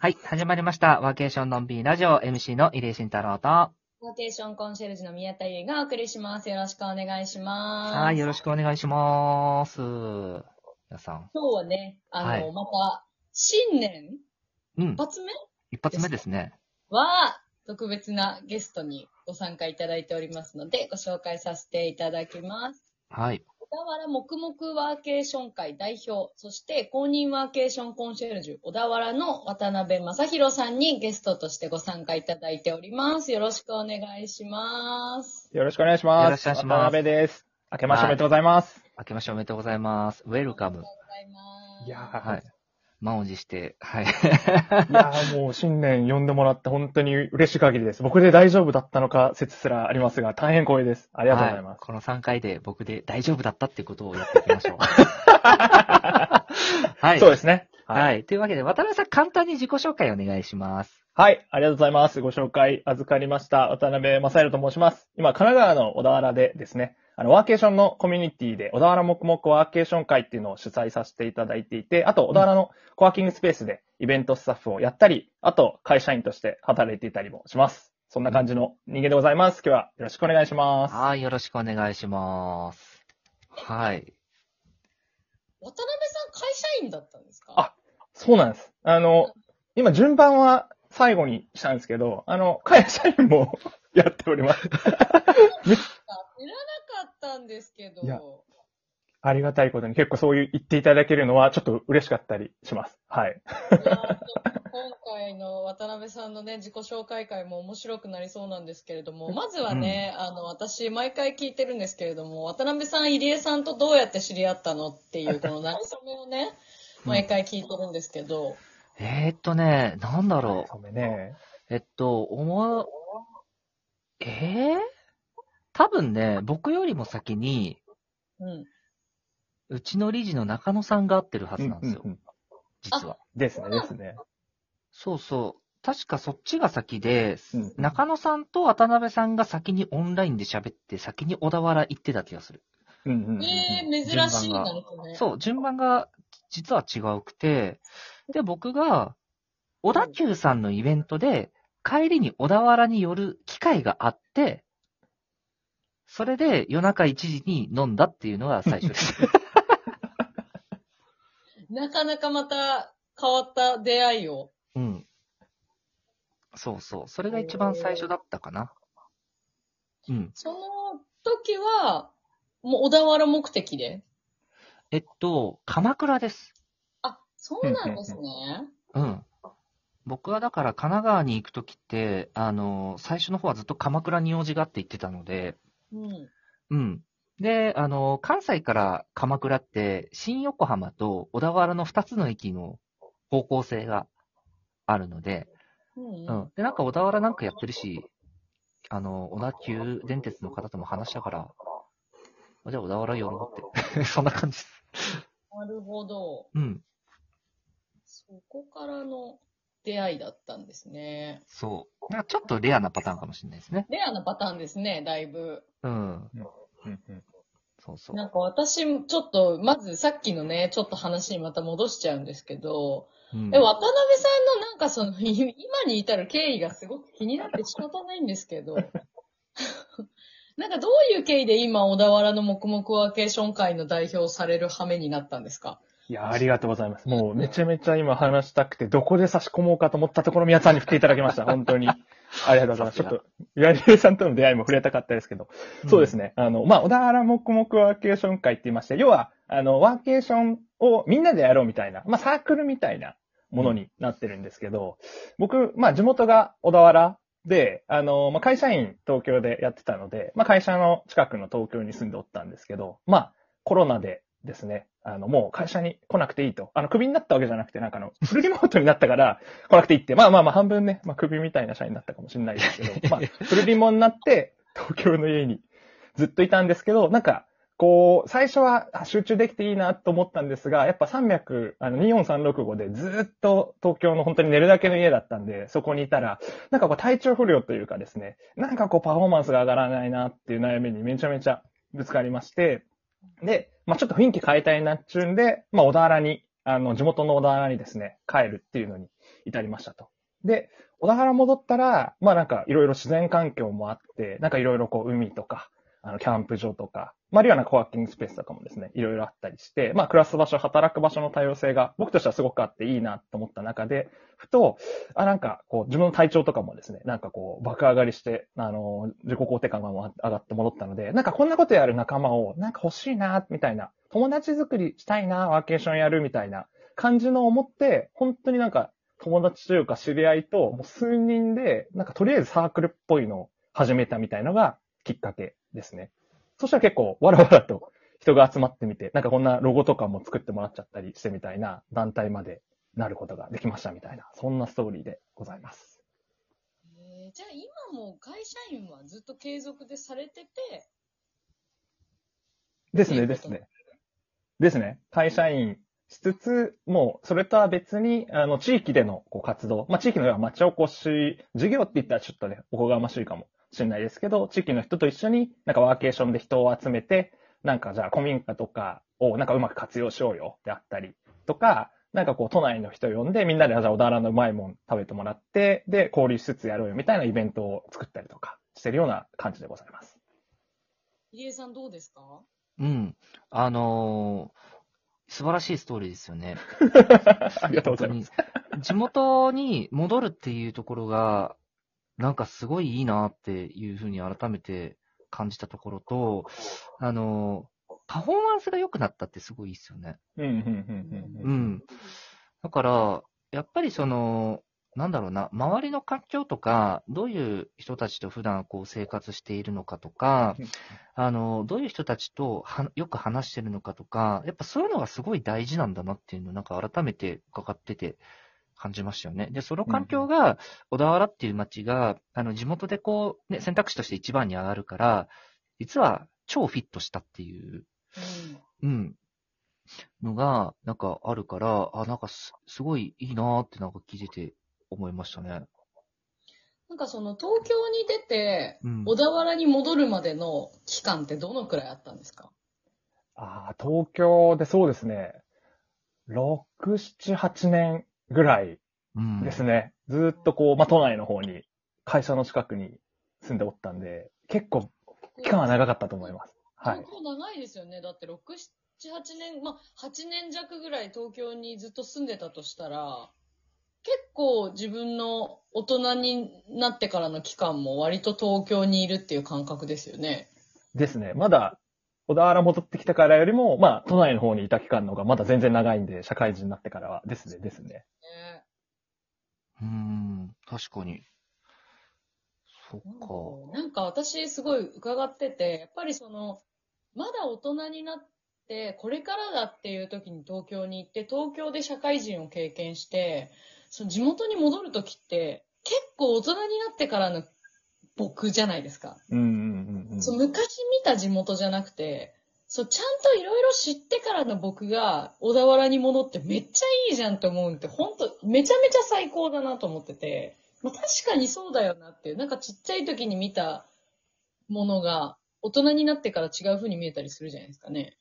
はい、始まりました。ワーケーションのんびりラジオ MC の入江慎太郎と。ワーケーションコンシェルジュの宮田優がお送りします。よろしくお願いします。はい、よろしくお願いします。皆さん。今日はね、あの、はいまた、新年？うん一。発目？一発目ですね。は、特別なゲストにご参加いただいておりますので、ご紹介させていただきます。はい。小田原黙々ワーケーション会代表、そして公認ワーケーションコンシェルジュ小田原の渡辺正宏さんにゲストとしてご参加いただいております。よろしくお願いします。よろしくお願いします。よろしくお願いします渡辺です。明けましておめでとうございます。明けましておめでとうございます。ウェルカムありが。とうございます。い、やーはい。満を持して、はい。いやーもう新年呼んでもらって本当に嬉しい限りです。僕で大丈夫だったのか説すらありますが、大変光栄です。ありがとうございます。はこの3回で僕で大丈夫だったってことをやっていきましょう。はい。そうですね。はい。というわけで、渡辺さん、簡単に自己紹介お願いします。はい、ありがとうございます。ご紹介預かりました。渡辺正宏と申します。今、神奈川の小田原でですね、あの、ワーケーションのコミュニティで、小田原黙々ワーケーション会っていうのを主催させていただいていて、あと、小田原のコワーキングスペースでイベントスタッフをやったり、あと、会社員として働いていたりもします。そんな感じの人間でございます。今日はよろしくお願いします。はい。よろしくお願いします。はい。渡辺さん会社員だったんですか？あそうなんです。あの、今順番は最後にしたんですけど、あの、会社員もやっております。かったんですけど。いやありがたいことに結構そういう言っていただけるのはちょっと嬉しかったりします。はい。い今回の渡辺さんのね、自己紹介会も面白くなりそうなんですけれども、まずはね、あの、私、毎回聞いてるんですけれども、渡辺さん、入江さんとどうやって知り合ったのっていう、この馴れ初めをね、毎回聞いてるんですけど、えー、っとね、なんだろう。ね。えっと、思う、えー、多分ね、僕よりも先に、うん。うちの理事の中野さんが会ってるはずなんですよ、うんうんうん実は。ですね、ですね。そうそう。確かそっちが先で、うん中野さんと渡辺さんが先にオンラインで喋って、先に小田原行ってた気がする。うんうんうんうんえー、珍しいなるほどね。そう、順番が実は違うくて、で、僕が、小田急さんのイベントで、帰りに小田原に寄る機会があって、それで夜中1時に飲んだっていうのが最初です。なかなかまた変わった出会いを。うん。そうそう。それが一番最初だったかな。うん。その時は、もう小田原目的で？えっと、鎌倉です。あ、そうなんですね。うん。僕はだから神奈川に行くときって、あの、最初の方はずっと鎌倉に用事があって行ってたので、うん。うん。で、あの、関西から鎌倉って、新横浜と小田原の2つの駅の方向性があるので、うん。で、なんか小田原なんかやってるし、あの、小田急電鉄の方とも話したから、あじゃあ小田原寄ろうって。そんな感じです。なるほど。うん。そこからの出会いだったんですね。そう。なんかちょっとレアなパターンかもしれないですね。レアなパターンですね、だいぶ。うん。うん。うん。そうそう。なん。か私、ちょっと、まずさっきのね、ちょっと話にまた戻しちゃうん。ですけど、うん。え、渡辺さん。のなん。かその、い今に至る経緯がすごく気になって仕方ないん。ですけど、なん。かどういう経緯で今、小田原の黙々ワーケーション会の代表をされる羽目になったん。ですかいや、ありがとうございます。もうめちゃめちゃ今話したくて、どこで差し込もうかと思ったところ、宮さんに振っていただきました。本当に。ありがとうございます。ちょっと、岩井さんとの出会いも触れたかったですけど、そうですね。あの、まあ、小田原黙々ワーケーション会って言いまして、要は、あの、ワーケーションをみんなでやろうみたいな、まあ、サークルみたいなものになってるんですけど、僕、まあ、地元が小田原で、あの、まあ、会社員東京でやってたので、まあ、会社の近くの東京に住んでおったんですけど、まあ、コロナでですね、あの、もう会社に来なくていいと。あの、クビになったわけじゃなくて、なんかあの、フルリモートになったから来なくていいって、まあまあまあ半分ね、まあクビみたいな社員だったかもしれないですけど、まあ、フルリモになって、東京の家にずっといたんですけど、なんか、こう、最初はあ集中できていいなと思ったんですが、やっぱ300、あの、24365でずっと東京の本当に寝るだけの家だったんで、そこにいたら、なんかこう体調不良というかですね、なんかこうパフォーマンスが上がらないなっていう悩みにめちゃめちゃぶつかりまして、で、まあちょっと雰囲気変えたいなっちゅうんで、まあ小田原にあの、地元の小田原にですね、帰るっていうのに至りましたと。で、小田原戻ったら、まあなんかいろいろ自然環境もあって、なんかいろいろこう海とか、あの、キャンプ場とか、まあ、あるいはなコワーキングスペースとかもですね、いろいろあったりして、まあ、暮らす場所、働く場所の多様性が僕としてはすごくあっていいなと思った中で、ふと、あ、なんかこう、自分の体調とかもですね、なんかこう、爆上がりして、あの、自己肯定感が上がって戻ったので、なんかこんなことやる仲間を、なんか欲しいな、みたいな、友達作りしたいな、ワーケーションやるみたいな感じの思って、本当になんか友達というか知り合いと、もう数人で、なんかとりあえずサークルっぽいのを始めたみたいのがきっかけですね。そしたら結構、わらわらと人が集まってみて、なんかこんなロゴとかも作ってもらっちゃったりしてみたいな団体までなることができましたみたいな、そんなストーリーでございます。えーじゃあ今も会社員はずっと継続でされてて、ですね、ですね。ですね。会社員しつつ、もう、それとは別に、あの、地域でのこう活動、まあ、地域の要は町おこし、事業って言ったらちょっとね、おこがましいかもしれないですけど、地域の人と一緒に、なんかワーケーションで人を集めて、なんかじゃあ古民家とかをなんかうまく活用しようよであったりとか、なんかこう都内の人呼んでみんなでじゃあ小田原のうまいもん食べてもらって、で、交流しつつやろうよみたいなイベントを作ったりとかしてるような感じでございます。入江さんどうですか？うん。あのー素晴らしいストーリーですよね。ありがとうございます。本当に地元に戻るっていうところが、なんかすごいいいなっていうふうに改めて感じたところと、あのーパフォーマンスが良くなったってすごいいいですよね。うん。だから、やっぱりその、なんだろうな、周りの環境とか、どういう人たちと普段こう生活しているのかとかうん、あの、どういう人たちとはよく話してるのかとか、やっぱそういうのがすごい大事なんだなっていうのをなんか改めて伺ってて感じましたよね。で、その環境が、小田原っていう街が、あの、地元でこう、ね、選択肢として一番に上がるから、実は超フィットしたっていううん。うん。のが、なんかあるから、あ、なんかす、すごいいいなーってなんか聞いてて思いましたね。なんかその東京に出て、うん。小田原に戻るまでの期間ってどのくらいあったんですか？ああ、東京でそうですね。6、7、8年ぐらいうん。ですね。ずーっとこう、まあ、都内の方に、会社の近くに住んでおったんで、結構期間は長かったと思います。はい東。京長いですよね。だって6、7、8年、まあ、8年弱ぐらい東京にずっと住んでたとしたら、結構自分の大人になってからの期間も割と東京にいるっていう感覚ですよね。ですね。まだ、小田原戻ってきてからよりも、まあ、都内の方にいた期間の方がまだ全然長いんで、社会人になってからはですね、ですね。ねうん。確かに。そっか。なんか私すごい伺ってて、やっぱりその、まだ大人になって、これからだっていう時に東京に行って、東京で社会人を経験して、その地元に戻る時って、結構大人になってからの僕じゃないですか。うんうんうんうん。そう昔見た地元じゃなくて、そう、ちゃんといろいろ知ってからの僕が小田原に戻ってめっちゃいいじゃんって思うんって、ほんと、めちゃめちゃ最高だなと思ってて、まあ、確かにそうだよなっていう、なんかちっちゃい時に見たものが、大人になってから違う風に見えたりするじゃないですかね。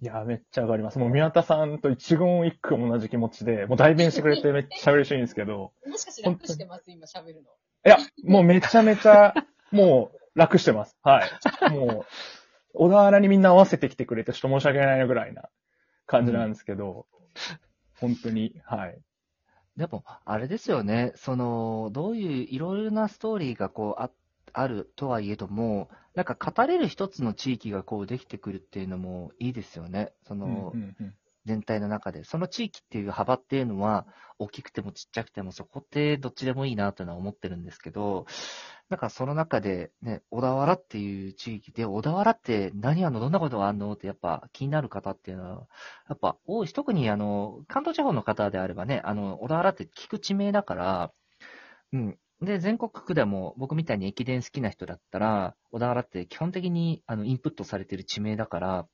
いや、めっちゃ上がります。もう宮田さんと一言一句同じ気持ちで、もう代弁してくれてめっちゃ嬉しいんですけど、もしかして楽してます？今喋るの。いや、もうめちゃめちゃ、もう楽してます。はい。もう、小田原にみんな合わせてきてくれて、ちょっと申し訳ないなぐらいな感じなんですけど、本当に、はい。でも、あれですよね。その、どういういろいろなストーリーがこうあ、あるとはいえども、なんか語れる一つの地域がこうできてくるっていうのもいいですよね。その、うんうんうん全体の中で。その地域っていう幅っていうのは、大きくてもちっちゃくてもそこってどっちでもいいなというのは思ってるんですけど、なんかその中でね、小田原っていう地域で、小田原って何あの、どんなことがあんの？ってやっぱ気になる方っていうのは、やっぱ多いし、特にあの、関東地方の方であればね、あの、小田原って聞く地名だから、うん。で、全国区でも僕みたいに駅伝好きな人だったら、小田原って基本的にあのインプットされてる地名だから、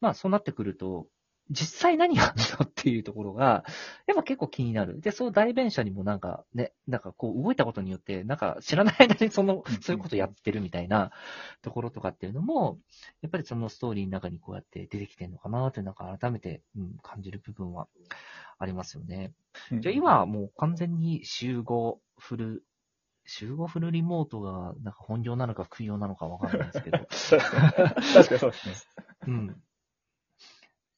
まあそうなってくると、実際何があるのっていうところが、やっぱ結構気になる。で、その代弁者にもなんかね、なんかこう動いたことによって、なんか知らない間にそのうん、そういうことやってるみたいなところとかっていうのも、やっぱりそのストーリーの中にこうやって出てきてるのかなって、なんか改めて、うん、感じる部分はありますよね。じゃあ今はもう完全に集合フル、集合フルリモートがなんか本業なのか副業なのかわかんないですけど、確かにそうですね。うん。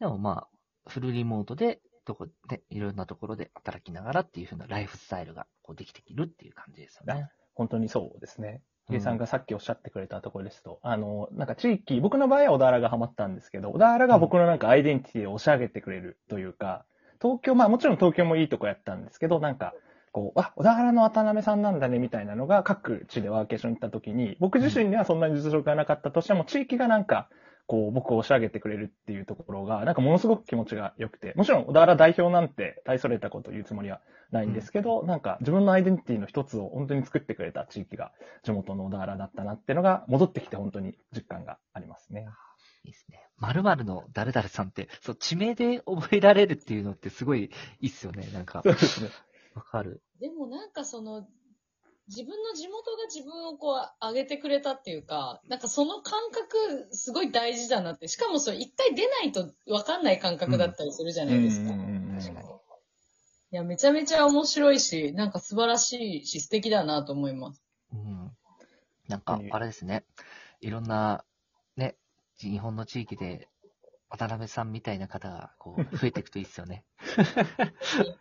でもまあ、フルリモートで、どこで、いろんなところで働きながらっていう風なライフスタイルがこうできてきるっていう感じですよね。本当にそうですね。うんリエさんがさっきおっしゃってくれたところですと、あの、なんか地域、僕の場合は小田原がハマったんですけど、小田原が僕のなんかアイデンティティを押し上げてくれるというか、東京、まあもちろん東京もいいとこやったんですけど、なんか、こう、あ、小田原の渡辺さんなんだねみたいなのが各地でワーケーション行った時に、僕自身にはそんなに実力がなかったとしても、地域がなんか、こう、僕を押し上げてくれるっていうところが、なんかものすごく気持ちが良くて、もちろん小田原代表なんて大それたこと言うつもりはないんですけど、なんか自分のアイデンティティの一つを本当に作ってくれた地域が地元の小田原だったなっていうのが戻ってきて本当に実感がありますね。いいですね。〇〇の誰々さんって、そう、地名で覚えられるっていうのってすごいいいっすよね。なんかそ、うですね。わかる。でもなんかその、自分の地元が自分をこう上げてくれたっていうか、なんかその感覚すごい大事だなって。しかもそれ一回出ないとわかんない感覚だったりするじゃないですか。確かに。いや、めちゃめちゃ面白いし、なんか素晴らしいし素敵だなと思います。うん。なんかあれですね。いろんな、ね、日本の地域で、渡辺さんみたいな方が、こう、増えていくといいっすよね。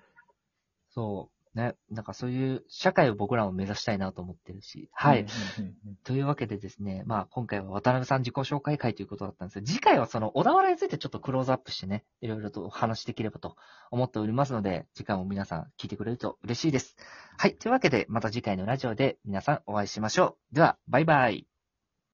そう。ね。なんかそういう社会を僕らも目指したいなと思ってるし。はい。というわけでですね、まあ今回は渡辺さん自己紹介会ということだったんですが、次回はその小田原についてちょっとクローズアップしてね、いろいろとお話しできればと思っておりますので、次回も皆さん聞いてくれると嬉しいです。はい。というわけで、また次回のラジオで皆さんお会いしましょう。では、バイバイ。